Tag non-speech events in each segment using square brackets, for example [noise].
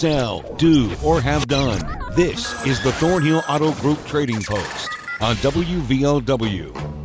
sell, do, or have done. This is the Thornhill Auto Group Trading Post on WVOW.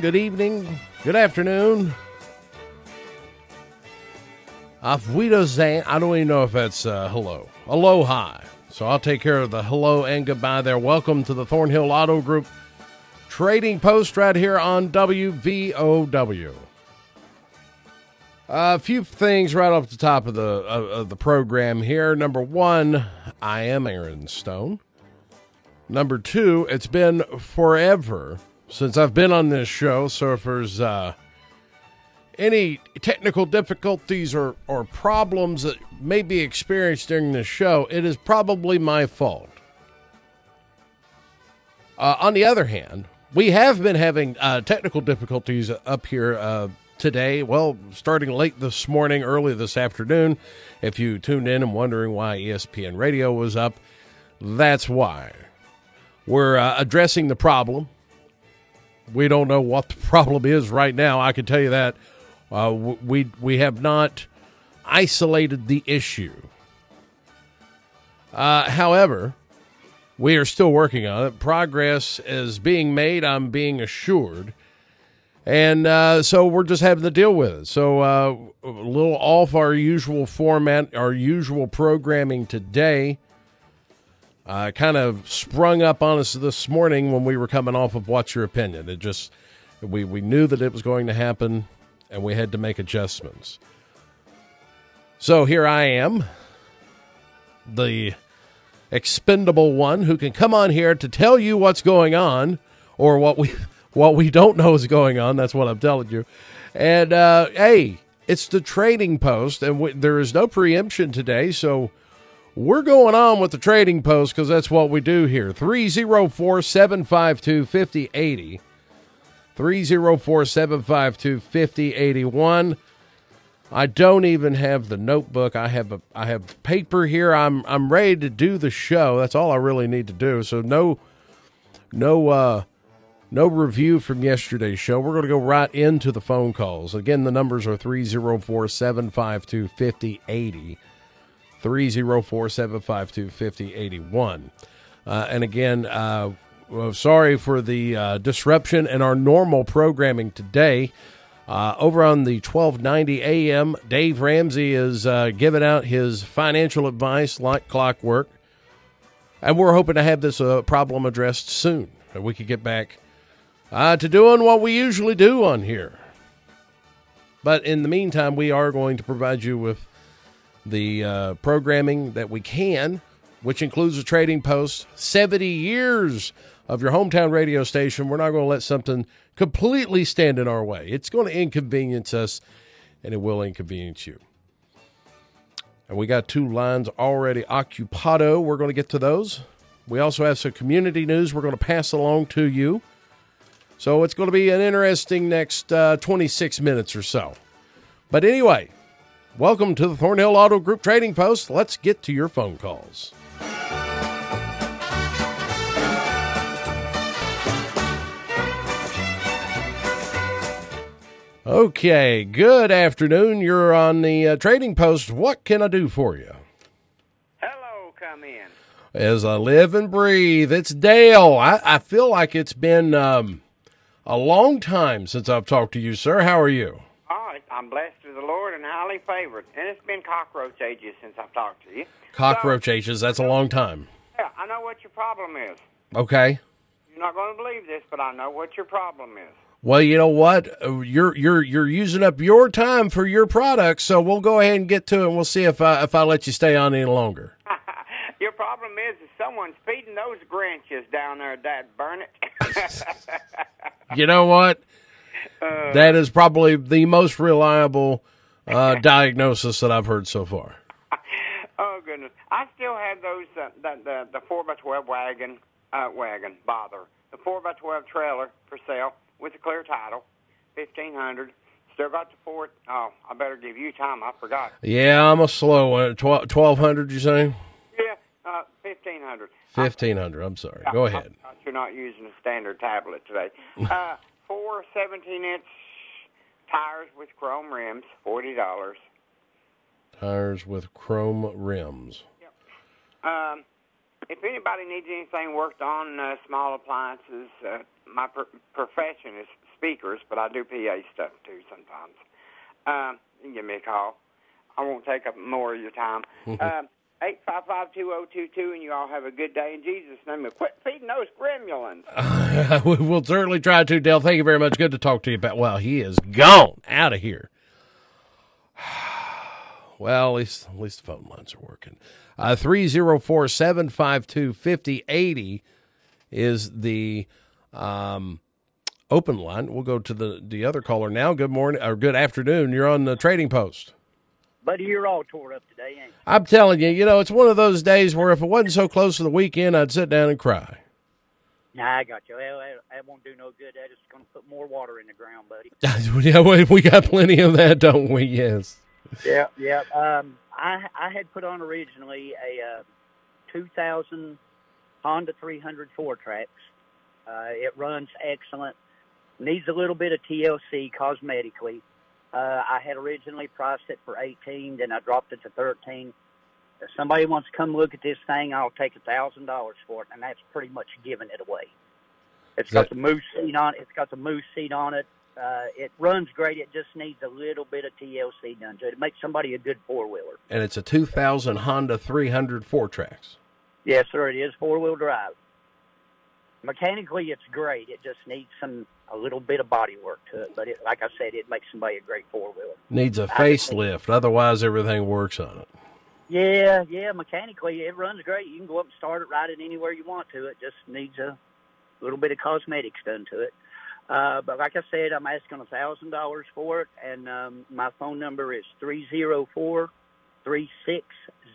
Good evening, good afternoon. Auf Wiedersehen. I don't even know if that's uh, hello. Aloha. So I'll take care of the hello and goodbye there. Welcome to the Thornhill Auto Group Trading Post right here on WVOW. A few things right off the top of the of the program here. Number one, I am Aaron Stone. Number two, it's been forever since I've been on this show. So if there's uh, any technical difficulties or, or problems that may be experienced during this show, it is probably my fault. Uh, on the other hand, we have been having uh, technical difficulties up here uh, today. Well, starting late this morning, early this afternoon. If you tuned in and wondering why ESPN Radio was up, that's why. We're uh, addressing the problem. We don't know what the problem is right now. I can tell you that. Uh, we we have not isolated the issue. Uh, however, we are still working on it. Progress is being made. I'm being assured, and uh, so we're just having to deal with it. So uh, a little off our usual format, our usual programming today uh, kind of sprung up on us this morning when we were coming off of What's Your Opinion. It just, we, we knew that it was going to happen and we had to make adjustments. So here I am, the expendable one who can come on here to tell you what's going on or what we [laughs] what we don't know is going on. That's what I'm telling you. And uh, hey, it's the trading post, and we, there is no preemption today, so we're going on with the trading post because that's what we do here. 304 752 5080. 304 752 5081. I don't even have the notebook. I have a I have paper here. I'm I'm ready to do the show. That's all I really need to do. So no no uh no review from yesterday's show. We're going to go right into the phone calls. Again, the numbers are 304 752 5080. 304 752 5081. Uh, and again, uh, sorry for the uh, disruption in our normal programming today. Uh, over on the 1290 AM, Dave Ramsey is uh, giving out his financial advice like clockwork. And we're hoping to have this uh, problem addressed soon. That we could get back to doing what we usually do on here. But in the meantime, we are going to provide you with the uh, programming that we can, which includes the trading post. 70 years of your hometown radio station. We're not going to let something completely stand in our way. It's going to inconvenience us, and it will inconvenience you. And we got two lines already occupado. We're going to get to those. We also have some community news we're going to pass along to you. So it's going to be an interesting next uh, 26 minutes or so. But anyway, Welcome to the Thornhill Auto Group Trading Post. Let's get to your phone calls. Okay, good afternoon. You're on the uh, Trading Post. What can I do for you? Hello, come in. As I live and breathe, it's Dale. I, I feel like it's been um, a long time since I've talked to you, sir. How are you? I'm blessed with the Lord and highly favored. And it's been cockroach ages since I've talked to you. Cockroach so, ages, that's a long time. Yeah, I know what your problem is. Okay. You're not going to believe this, but I know what your problem is. Well, you know what? You're you're you're using up your time for your product, so we'll go ahead and get to it. and We'll see if I if I let you stay on any longer. [laughs] your problem is, is someone's feeding those Grinches down there. That burn it. you know what? Uh, that is probably the most reliable uh, [laughs] diagnosis that I've heard so far. [laughs] Oh goodness, I still have those uh, the the the four by twelve wagon uh, wagon bother the four by twelve trailer for sale with a clear title, fifteen hundred. Still got the Ford. Oh, I better give you time. I forgot. Yeah, I'm a slow one. Twelve hundred, you say? Yeah, uh, fifteen hundred. Fifteen hundred. I'm sorry. Go ahead. I, I, you're not using a standard tablet today. [laughs] uh, four 17-inch tires with chrome rims, forty dollars. Tires with chrome rims. Yep. Um, if anybody needs anything worked on uh, small appliances, uh, my pr- profession is speakers, but I do PA stuff too sometimes. Um, you can give me a call. I won't take up more of your time. [laughs] um, Eight five five two zero two two, and you all have a good day in Jesus' name. And quit feeding those gremlins. [laughs] we'll certainly try to, Dale. Thank you very much. Good to talk to you about. Well, he is gone out of here. [sighs] Well, at least at least the phone lines are working. Uh, three zero four seven five two fifty eighty is the um, open line. We'll go to the the other caller now. Good morning or good afternoon. You're on the trading post. Buddy, you're all tore up today, ain't you? I'm telling you, you know, it's one of those days where if it wasn't so close to the weekend, I'd sit down and cry. Nah, I got you. That, that won't do no good. That is going to put more water in the ground, buddy. [laughs] yeah, we got plenty of that, don't we? Yes. Yeah, yeah. Um, I I had put on originally a uh, 2000 Honda 300 FourTrax. Uh, it runs excellent. Needs a little bit of TLC cosmetically. Uh, I had originally priced it for 18, then I dropped it to 13. If somebody wants to come look at this thing, I'll take a thousand dollars for it, and that's pretty much giving it away. It's got the moose seat on it. It's got the moose seat on it. Uh, it runs great. It just needs a little bit of TLC done to it. It makes somebody a good four wheeler. And it's a 2000 Honda 300 FourTrax. Yes, sir. It is four wheel drive. Mechanically, it's great. It just needs some a little bit of body work to it. But it, like I said, it makes somebody a great four wheeler. Needs a facelift. Otherwise, everything works on it. Yeah, yeah. Mechanically, it runs great. You can go up and start it, ride it anywhere you want to. It just needs a little bit of cosmetics done to it. Uh, but like I said, I'm asking a thousand dollars for it, and um, my phone number is three zero four three six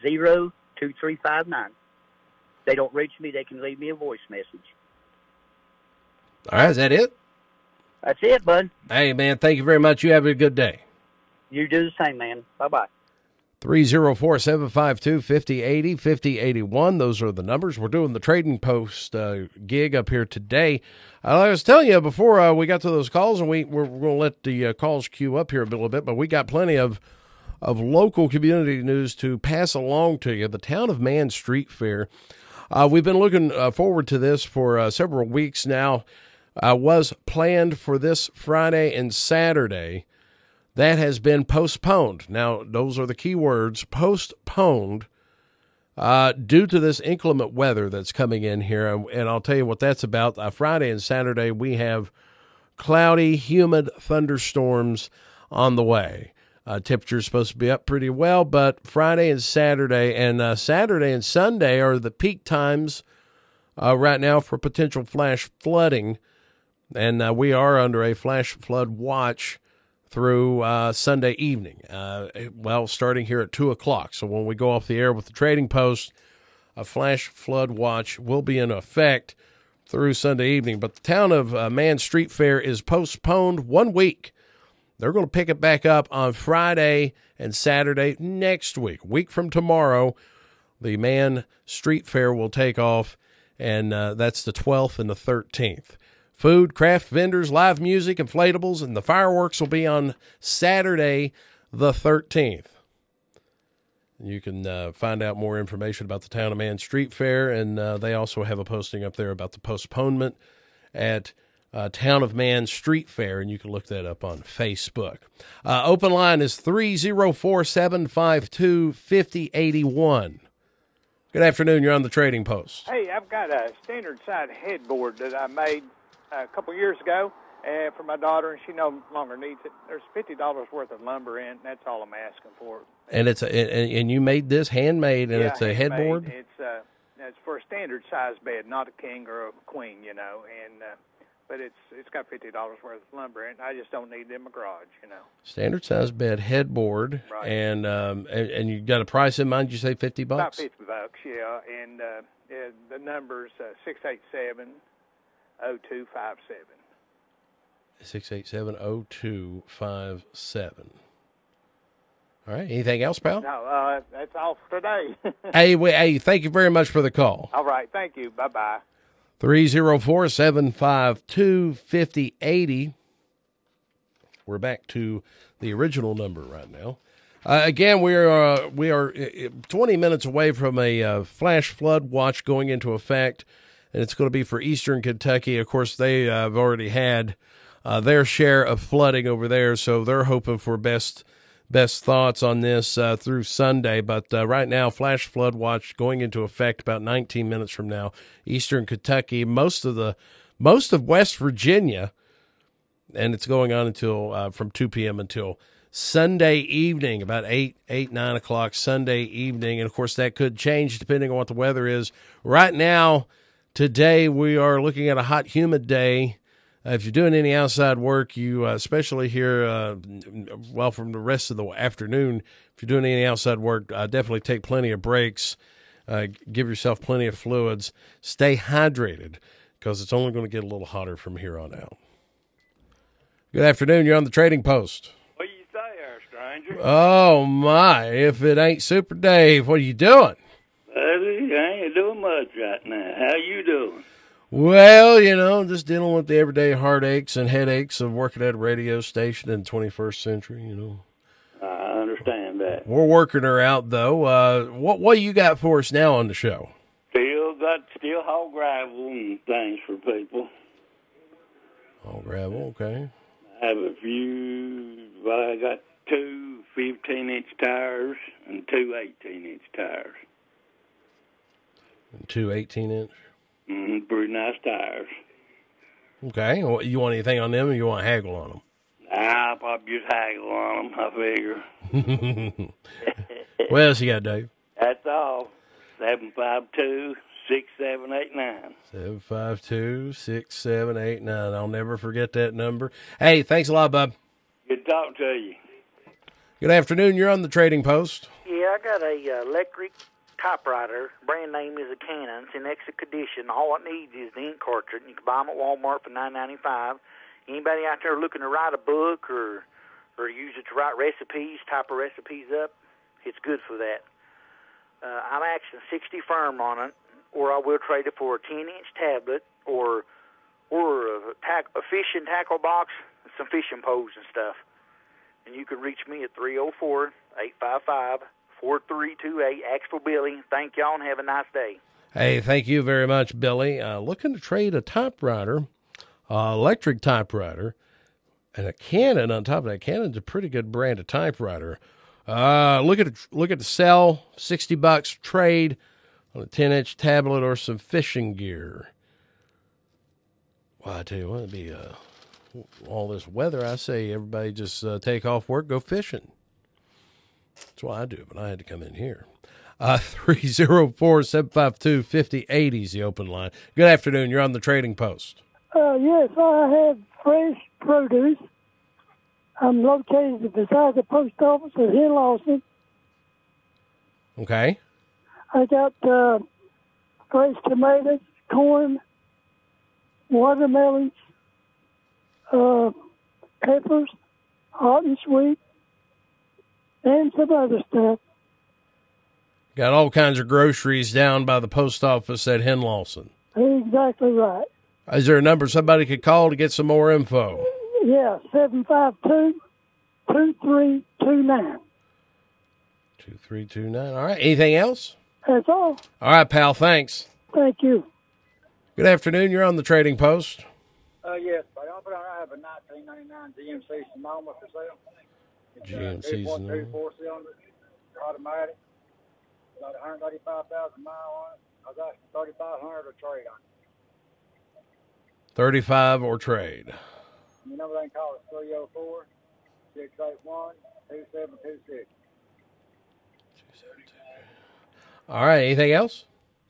zero two three five nine. They don't reach me; they can leave me a voice message. All right, is that it? That's it, bud. Hey, man, thank you very much. You have a good day. You do the same, man. Bye bye. 304 752 5080 5081. Those are the numbers. We're doing the Trading Post uh, gig up here today. Uh, I was telling you before uh, we got to those calls, and we, we're, we're going to let the uh, calls queue up here a little bit, but we got plenty of, of local community news to pass along to you. The Town of Man Street Fair. Uh, we've been looking uh, forward to this for several weeks now uh, was planned for this Friday and Saturday. That has been postponed. Now, those are the key words postponed uh, due to this inclement weather that's coming in here. And, I'll tell you what that's about. Uh, Friday and Saturday, we have cloudy, humid thunderstorms on the way. Uh, temperature's supposed to be up pretty well, but Friday and Saturday, and uh, Saturday and Sunday are the peak times uh, right now for potential flash flooding and uh, we are under a flash flood watch through uh, Sunday evening. Uh, well, starting here at 2 o'clock. So when we go off the air with the trading post, a flash flood watch will be in effect through Sunday evening. But the town of uh, Man Street Fair is postponed one week. They're going to pick it back up on Friday and Saturday next week. Week from tomorrow, the Man Street Fair will take off, and uh, that's the 12th and the 13th food, craft vendors, live music, inflatables, and the fireworks will be on Saturday, the 13th. You can uh, find out more information about the Town of Man Street Fair, and uh, they also have a posting up there about the postponement at uh, Town of Man Street Fair, and you can look that up on Facebook. Uh, open line is 304 752 5081. Good afternoon. You're on the Trading Post. Hey, I've got a standard side headboard that I made a couple years ago uh, for my daughter, and she no longer needs it. There's fifty dollars worth of lumber in. That's all I'm asking for. And it's a and, and you made this handmade, and yeah, it's a handmade. headboard. It's uh, it's for a standard size bed, not a king or a queen, you know. And uh, but it's it's got fifty dollars worth of lumber in it. I just don't need it in my garage, you know. Standard size bed, headboard, Right. and um, and, and you got a price in mind? You say fifty bucks? About fifty bucks, yeah. And uh, yeah, the number's uh, six eight seven oh two five seven. Six eight seven oh two five seven. All right. Anything else, pal? No, uh, that's all for today. [laughs] hey, wait, hey, thank you very much for the call. all right, thank you. Bye bye. 304 752 5080. We're back to the original number right now. Uh, again, we are uh, we are uh, 20 minutes away from a uh, flash flood watch going into effect, and it's going to be for eastern Kentucky. Of course, they uh, have already had uh, their share of flooding over there, so they're hoping for best best thoughts on this uh, through Sunday. But uh, right now, flash flood watch going into effect about 19 minutes from now. Eastern Kentucky, most of the most of West Virginia, and it's going on until uh, from 2 p.m. until Sunday evening, about eight eight nine o'clock Sunday evening, and of course that could change depending on what the weather is. Right now, today we are looking at a hot, humid day. Uh, if you're doing any outside work, you uh, especially here, uh, well, from the rest of the afternoon, if you're doing any outside work, uh, definitely take plenty of breaks. Uh, give yourself plenty of fluids. Stay hydrated because it's only going to get a little hotter from here on out. Good afternoon. You're on the trading post. What you say there, stranger? Oh my! If it ain't Super Dave, what are you doing? I ain't doing much right now. How you doing? Well, you know, just dealing with the everyday heartaches and headaches of working at a radio station in the 21st century. You know, I understand that. we're working her out though. Uh, what what you got for us now on the show? Still got still haul gravel and things for people. Oh, gravel. Okay. I have a few. Well, I got two 15 inch tires and two 18 inch tires. And two 18 inch. Mm, pretty nice tires. Okay. Well, You want anything on them, or you want to haggle on them? I'll probably just haggle on them. I figure. [laughs] What else you got, Dave? That's all. Seven five two six seven eight nine. Seven five two six seven eight nine. I'll never forget that number. Hey, thanks a lot, bub. Good talking to you. Good afternoon. You're on the trading post. Yeah, I got a uh, electric typewriter. Brand name is a Canon. It's in excellent condition. All it needs is the ink cartridge. You can buy them at Walmart for nine ninety five. Anybody out there looking to write a book or or use it to write recipes, type of recipes up, it's good for that. Uh, I'm actually 60 firm on it, or I will trade it for a 10 inch tablet or or a, tack, a fishing tackle box, some fishing poles and stuff. And you can reach me at 304 855 4328. Ask for Billy. Thank y'all and have a nice day. Hey, thank you very much, Billy. Uh, looking to trade a typewriter, uh, electric typewriter, and a Canon on top of that. Canon's a pretty good brand of typewriter. Uh, look at look at the sell, sixty bucks trade on a ten inch tablet or some fishing gear. Well, I tell you what, it'd be uh, all this weather. I say everybody just uh, take off work, go fishing. That's what I do, but I had to come in here. Uh, [laughs] 304 752 5080 is the open line. Good afternoon. You're on the trading post. Uh, yes, I have fresh produce. I'm located beside the post office in Lawson. Okay. I got uh, fresh tomatoes, corn, watermelons, uh, peppers, hot and sweet, and some other stuff. Got all kinds of groceries down by the post office at Henlawson. Exactly right. Is there a number somebody could call to get some more info? Yeah, 752 2329. 2329. All right. Anything else? That's all. All right, pal. Thanks. Thank you. Good afternoon. You're on the trading post. Uh, yes, but I have a 1999 GMC Sonoma for sale. It's, uh, GMC 2.2 four cylinder, automatic, about 135,000 miles on it. I was asking 3,500 a trade on it. 35 or trade. You know they can call it 304 681 2726. All right. Anything else?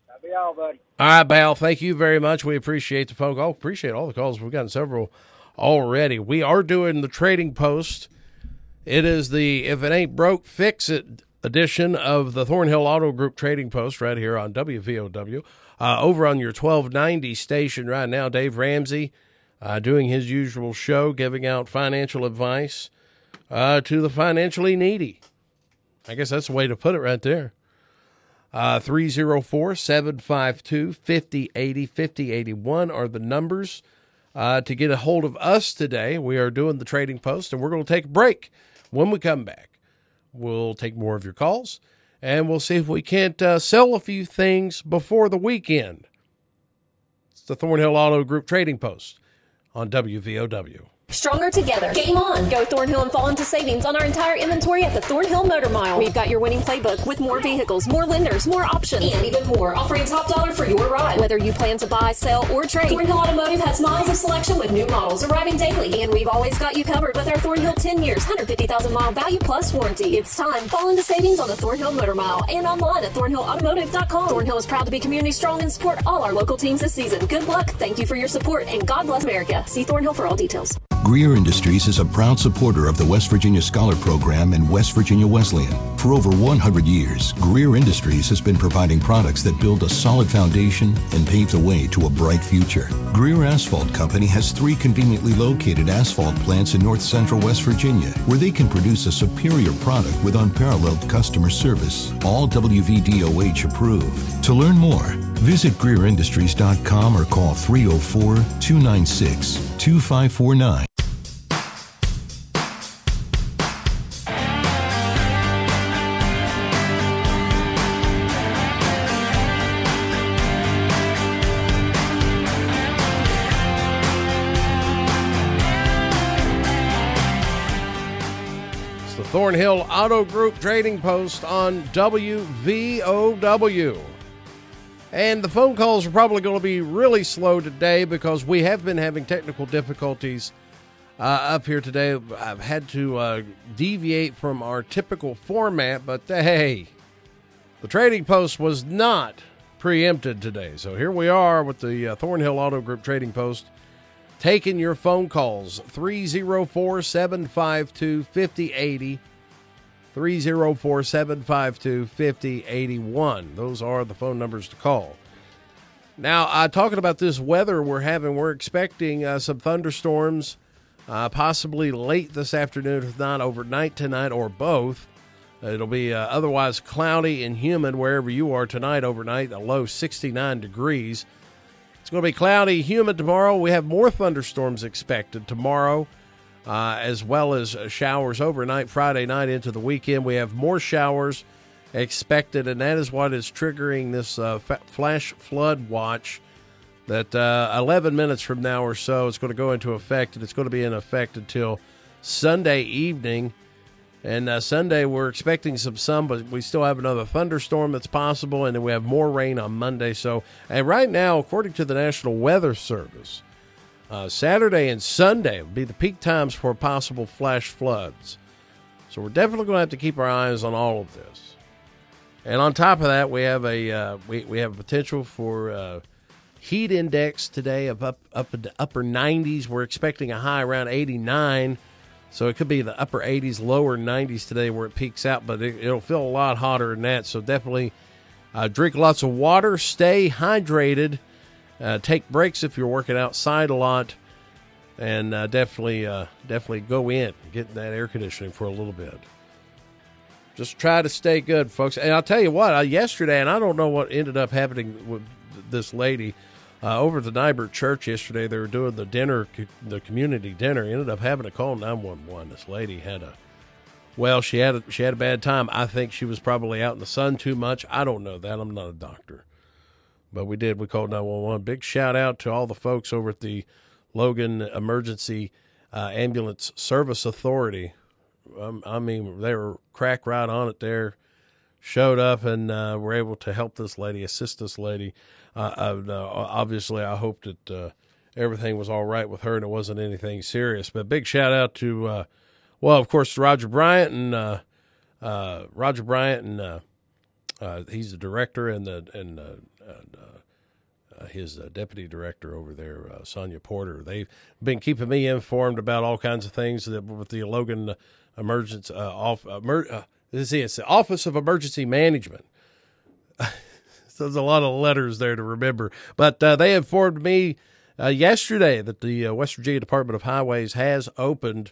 That'd See y'all, buddy. All right, Bal. Thank you very much. We appreciate the phone call. Appreciate all the calls. We've gotten several already. We are doing the trading post. It is the if it ain't broke, fix it edition of the Thornhill Auto Group Trading Post right here on WVOW. Uh, over on your 1290 station right now, Dave Ramsey uh, doing his usual show, giving out financial advice uh, to the financially needy. I guess that's the way to put it right there. Uh, 304 752 5080 5081 are the numbers uh, to get a hold of us today. We are doing the trading post and we're going to take a break. When we come back, we'll take more of your calls and we'll see if we can't uh, sell a few things before the weekend. It's the Thornhill Auto Group Trading Post on WVOW. Stronger together. Game on. Go Thornhill and fall into savings on our entire inventory at the Thornhill Motor Mile. We've got your winning playbook with more vehicles, more lenders, more options, and even more, offering top dollar for your ride. Whether you plan to buy, sell, or trade, Thornhill Automotive has miles of selection with new models arriving daily, and we've always got you covered with our Thornhill 10 years, 150,000 mile value plus warranty. It's time. Fall into savings on the Thornhill Motor Mile and online at thornhillautomotive.com. Thornhill is proud to be community strong and support all our local teams this season. Good luck. Thank you for your support, and God bless America. See Thornhill for all details. Greer Industries is a proud supporter of the West Virginia Scholar Program and West Virginia Wesleyan. For over 100 years, Greer Industries has been providing products that build a solid foundation and pave the way to a bright future. Greer Asphalt Company has three conveniently located asphalt plants in north central West Virginia where they can produce a superior product with unparalleled customer service, all WVDOH approved. To learn more, visit GreerIndustries.com or call 304 296 2549. Thornhill Auto Group Trading Post on WVOW. And the phone calls are probably going to be really slow today because we have been having technical difficulties uh, up here today. I've had to uh, deviate from our typical format, but hey, the trading post was not preempted today. So here we are with the uh, Thornhill Auto Group Trading Post taking your phone calls 304 752 5080. 304 752 5081. Those are the phone numbers to call. Now, uh, talking about this weather we're having, we're expecting uh, some thunderstorms uh, possibly late this afternoon, if not overnight tonight, or both. It'll be uh, otherwise cloudy and humid wherever you are tonight, overnight, a low 69 degrees. It's going to be cloudy, humid tomorrow. We have more thunderstorms expected tomorrow, uh, as well as showers overnight, Friday night into the weekend. We have more showers expected, and that is what is triggering this uh, f- flash flood watch. That uh, 11 minutes from now or so, it's going to go into effect, and it's going to be in effect until Sunday evening. And uh, Sunday, we're expecting some sun, but we still have another thunderstorm that's possible, and then we have more rain on Monday. So, and right now, according to the National Weather Service, uh, Saturday and Sunday will be the peak times for possible flash floods. So, we're definitely going to have to keep our eyes on all of this. And on top of that, we have a uh, we we have a potential for uh, heat index today of up up in the upper 90s. We're expecting a high around 89. So it could be the upper 80s, lower 90s today where it peaks out, but it, will feel a lot hotter than that. So definitely uh, drink lots of water, stay hydrated, uh, take breaks if you're working outside a lot, and uh, definitely uh, definitely go in and get that air conditioning for a little bit. Just try to stay good, folks. And I'll tell you what, uh, yesterday, and I don't know what ended up happening with this lady. Uh, over at the Neibert Church yesterday, they were doing the dinner, the community dinner. Ended up having to call nine one one. This lady had a, well, she had a, she had a bad time. I think she was probably out in the sun too much. I don't know that. I'm not a doctor, but we did. We called nine one one. Big shout out to all the folks over at the Logan Emergency uh, Ambulance Service Authority. Um, I mean, they were crack right on it there. Showed up and uh, were able to help this lady, assist this lady uh, uh, obviously, I hope that uh, everything was all right with her and it wasn't anything serious. But big shout out to, uh, well, of course, Roger Bryant and Roger Bryant and he's the director and the and and uh, uh, his uh, deputy director over there, uh, Sonia Porter. They've been keeping me informed about all kinds of things that, with the Logan Emergency uh, off. Emer, uh, this is the Office of Emergency Management. [laughs] so there's a lot of letters there to remember, but uh, they informed me uh, yesterday that the uh, West Virginia Department of Highways has opened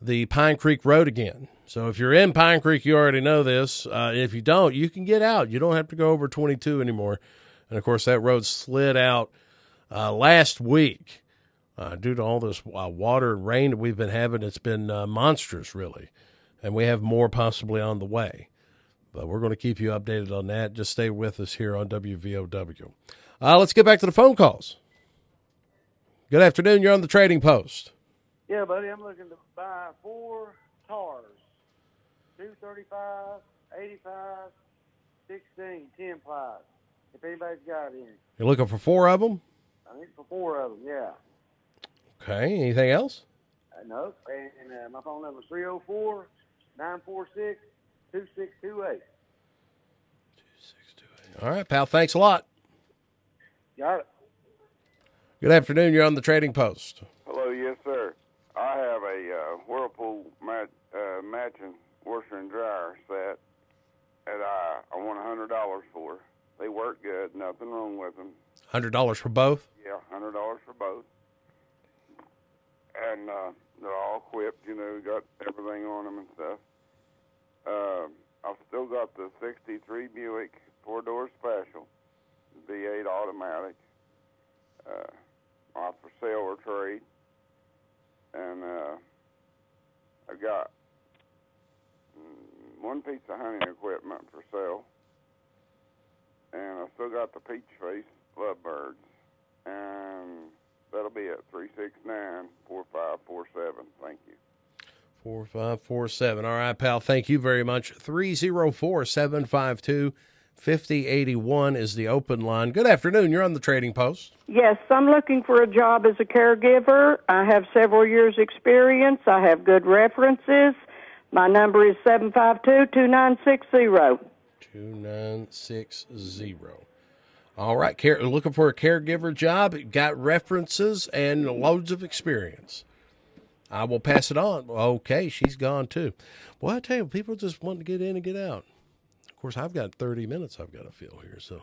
the Pine Creek Road again. So if you're in Pine Creek, you already know this. Uh, if you don't, you can get out. You don't have to go over 22 anymore. And of course, that road slid out uh, last week uh, due to all this uh, water and rain that we've been having. It's been uh, monstrous, really. And we have more possibly on the way. But we're going to keep you updated on that. Just stay with us here on WVOW. Uh, let's get back to the phone calls. Good afternoon. You're on the Trading Post. Yeah, buddy, I'm looking to buy four TARs. 235, 85, 16, 10 plies. If anybody's got any. You're looking for four of them? I think for four of them, yeah. Okay. Anything else? Uh, no, and uh, my phone number is 304 946 2628. All right, pal. Thanks a lot. Got it. Good afternoon. You're on the Trading Post. Hello, yes, sir. I have a uh, Whirlpool mat, uh, matching washer and dryer set that I, I want a hundred dollars for. They work good, nothing wrong with them. Hundred dollars for both. Yeah, hundred dollars for both. And uh, they're all equipped, you know, got everything on them and stuff. Uh, I've still got the '63 Buick four door special, V8 automatic. Uh, off for sale or trade. And uh, I got mm, one piece of hunting equipment for sale. And I still got the peach face lovebirds. And that'll be at 369 4547. Thank you. 4547. All right, pal. Thank you very much. 304 752 5081 is the open line. Good afternoon. You're on the Trading Post. Yes, I'm looking for a job as a caregiver. I have several years' experience. I have good references. My number is 752 2960. 2960. All right. Care, looking for a caregiver job. Got references and loads of experience. I will pass it on. Okay, she's gone too. Well, I tell you, people just want to get in and get out. Of course, I've got 30 minutes I've got to fill here. So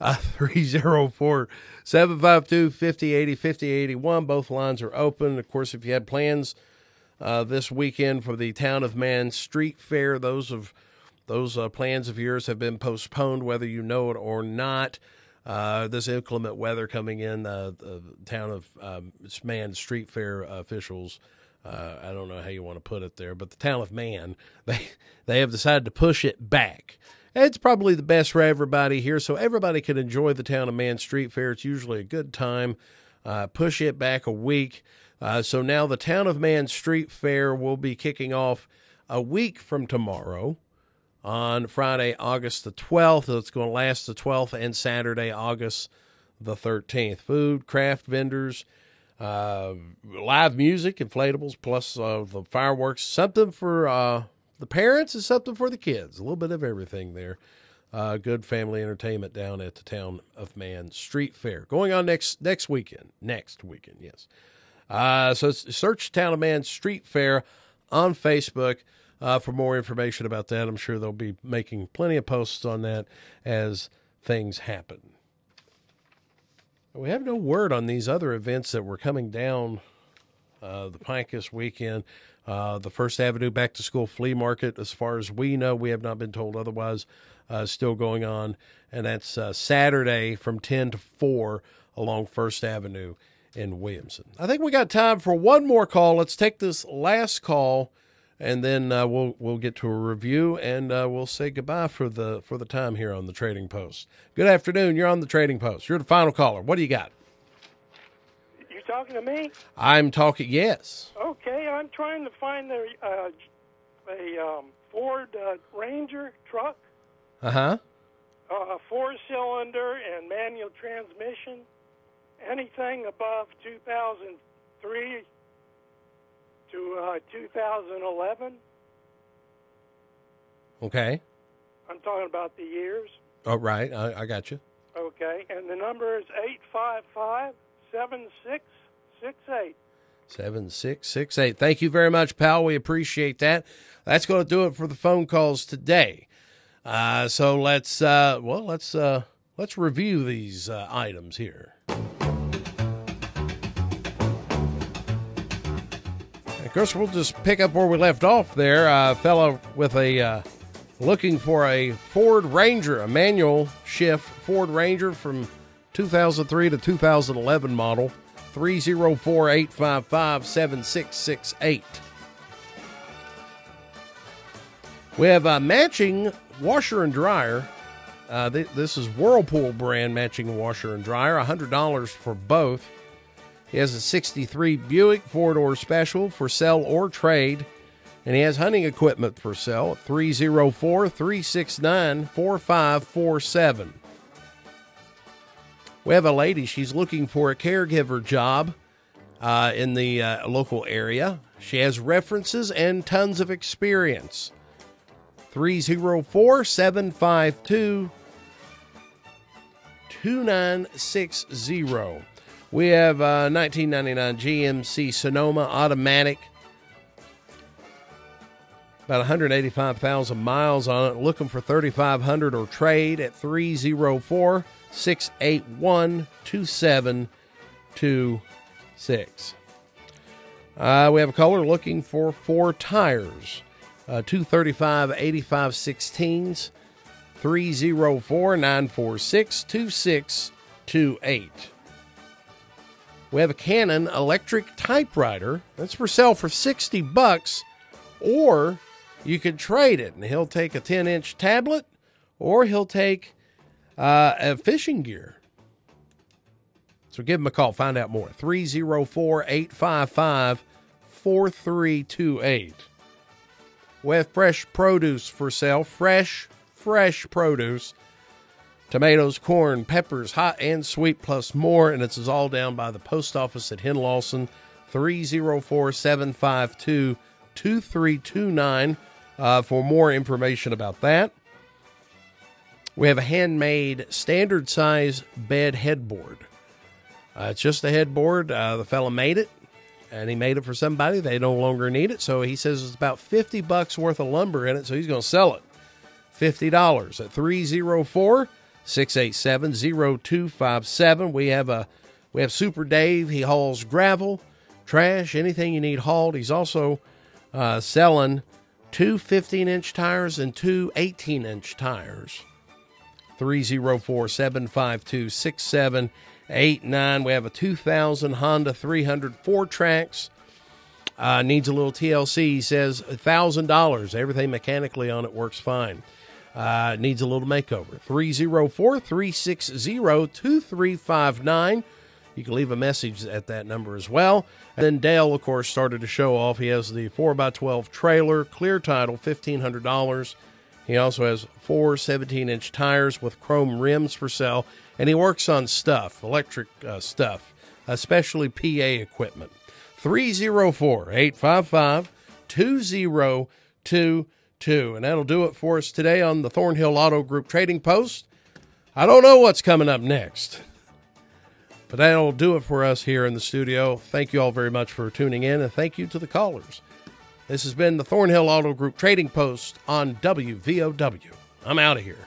uh, [laughs] 304 752 5080 5081. Both lines are open. Of course, if you had plans uh, this weekend for the Town of Man Street Fair, those of those uh, plans of yours have been postponed, whether you know it or not. Uh, this inclement weather coming in, the town of um, Man Street Fair officials uh, I don't know how you want to put it there, but the town of Man, [laughs] they they have decided to push it back. It's probably the best for everybody here, so everybody can enjoy the town of Man Street Fair. It's usually a good time. Uh, push it back a week. Uh, so now the town of Man Street Fair will be kicking off a week from tomorrow on Friday, August the 12th. It's going to last the 12th and Saturday, August the 13th. Food, craft vendors, uh, live music, inflatables, plus uh, the fireworks. Something for uh, the parents and something for the kids. A little bit of everything there. Uh, good family entertainment down at the Town of Man Street Fair. Going on next next weekend. Next weekend, yes. Uh, so search Town of Man Street Fair on Facebook uh, for more information about that. I'm sure they'll be making plenty of posts on that as things happen. We have no word on these other events that were coming down uh, the pike this weekend. Uh, the First Avenue Back to School Flea Market, as far as we know, we have not been told otherwise, uh, still going on. And that's uh, Saturday from 10 to 4 along First Avenue in Williamson. I think we got time for one more call. Let's take this last call and then uh, we'll we'll get to a review and uh, we'll say goodbye for the for the time here on the Trading Post. Good afternoon. You're on the Trading Post. You're the final caller. What do you got? You talking to me? I'm talking. Yes. Okay, I'm trying to find the uh, a um, Ford uh, Ranger truck, Uh-huh. uh, four cylinder and manual transmission. Anything above 2003 to uh, 2011. Okay. I'm talking about the years. Oh, right. I, I got you. Okay, and the number is eight five five seven six six eight. 7668. Thank you very much, pal. We appreciate that. That's going to do it for the phone calls today. Uh, so let's uh, well let's uh, let's review these uh, items here. Course, we'll just pick up where we left off there. A fellow with a uh, looking for a Ford Ranger, a manual shift Ford Ranger from 2003 to 2011 model. 304 855 7668. We have a matching washer and dryer. Uh, th- this is Whirlpool brand matching washer and dryer, $100 for both. He has a 63 Buick four door special for sell or trade, and he has hunting equipment for sale at 304 369 4547. We have a lady, she's looking for a caregiver job uh, in the uh, local area. She has references and tons of experience. 304 752 2960. We have a 1999 GMC Sonoma automatic, about 185,000 miles on it. Looking for 3,500 or trade at 304 681 2726. Uh, we have a caller looking for four tires. Uh, 235 85 16s, 304 946 2628. We have a Canon electric typewriter that's for sale for 60 bucks, or you could trade it and he'll take a 10 inch tablet or he'll take uh, a fishing gear. So give him a call, find out more. 304 855 4328. We have fresh produce for sale. Fresh, fresh produce. Tomatoes, corn, peppers, hot and sweet, plus more. And it's all down by the post office at Henlawson, 304 752 2329 uh, for more information about that. We have a handmade standard size bed headboard. Uh, it's just a headboard. Uh, the fella made it, and he made it for somebody. They no longer need it, so he says it's about fifty bucks worth of lumber in it. So he's going to sell it, fifty dollars at 304-687-0257. We have a we have Super Dave. He hauls gravel, trash, anything you need hauled. He's also uh, selling two 15 inch tires and two 18 inch tires. 304 752 6789. We have a 2000 Honda 300 FourTrax. Uh, needs a little TLC. He says $1,000. Everything mechanically on it works fine. Uh, needs a little makeover. 304 360 2359. You can leave a message at that number as well. And then Dale, of course, started to show off. He has the 4x12 trailer, clear title, $1,500. He also has four 17 inch tires with chrome rims for sale, and he works on stuff, electric uh, stuff, especially PA equipment. 304 855 2022. And that'll do it for us today on the Thornhill Auto Group Trading Post. I don't know what's coming up next, but that'll do it for us here in the studio. Thank you all very much for tuning in, and thank you to the callers. This has been the Thornhill Auto Group Trading Post on WVOW. I'm out of here.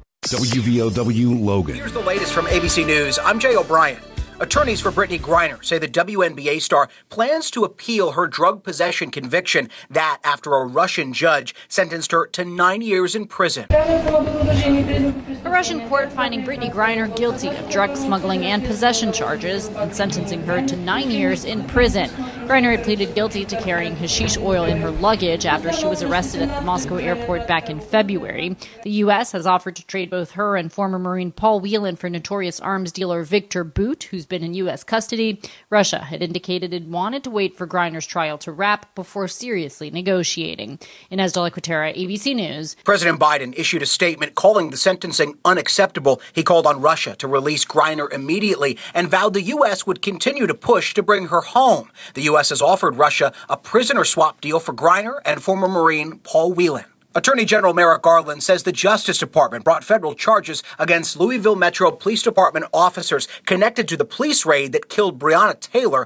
WVOW Logan. Here's the latest from ABC News. I'm Jay O'Brien. Attorneys for Brittney Griner say the WNBA star plans to appeal her drug possession conviction that after a Russian judge sentenced her to nine years in prison. A Russian court finding Brittney Griner guilty of drug smuggling and possession charges and sentencing her to nine years in prison. Griner had pleaded guilty to carrying hashish oil in her luggage after she was arrested at the Moscow airport back in February. The U.S. has offered to trade both her and former Marine Paul Whelan for notorious arms dealer Victor Bout, who's been in U.S. custody. Russia had indicated it wanted to wait for Griner's trial to wrap before seriously negotiating. Ines de la Cuetara, ABC News. President Biden issued a statement calling the sentencing unacceptable. He called on Russia to release Griner immediately and vowed the U.S. would continue to push to bring her home. The U.S. has offered Russia a prisoner swap deal for Griner and former Marine Paul Whelan. Attorney General Merrick Garland says the Justice Department brought federal charges against Louisville Metro Police Department officers connected to the police raid that killed Breonna Taylor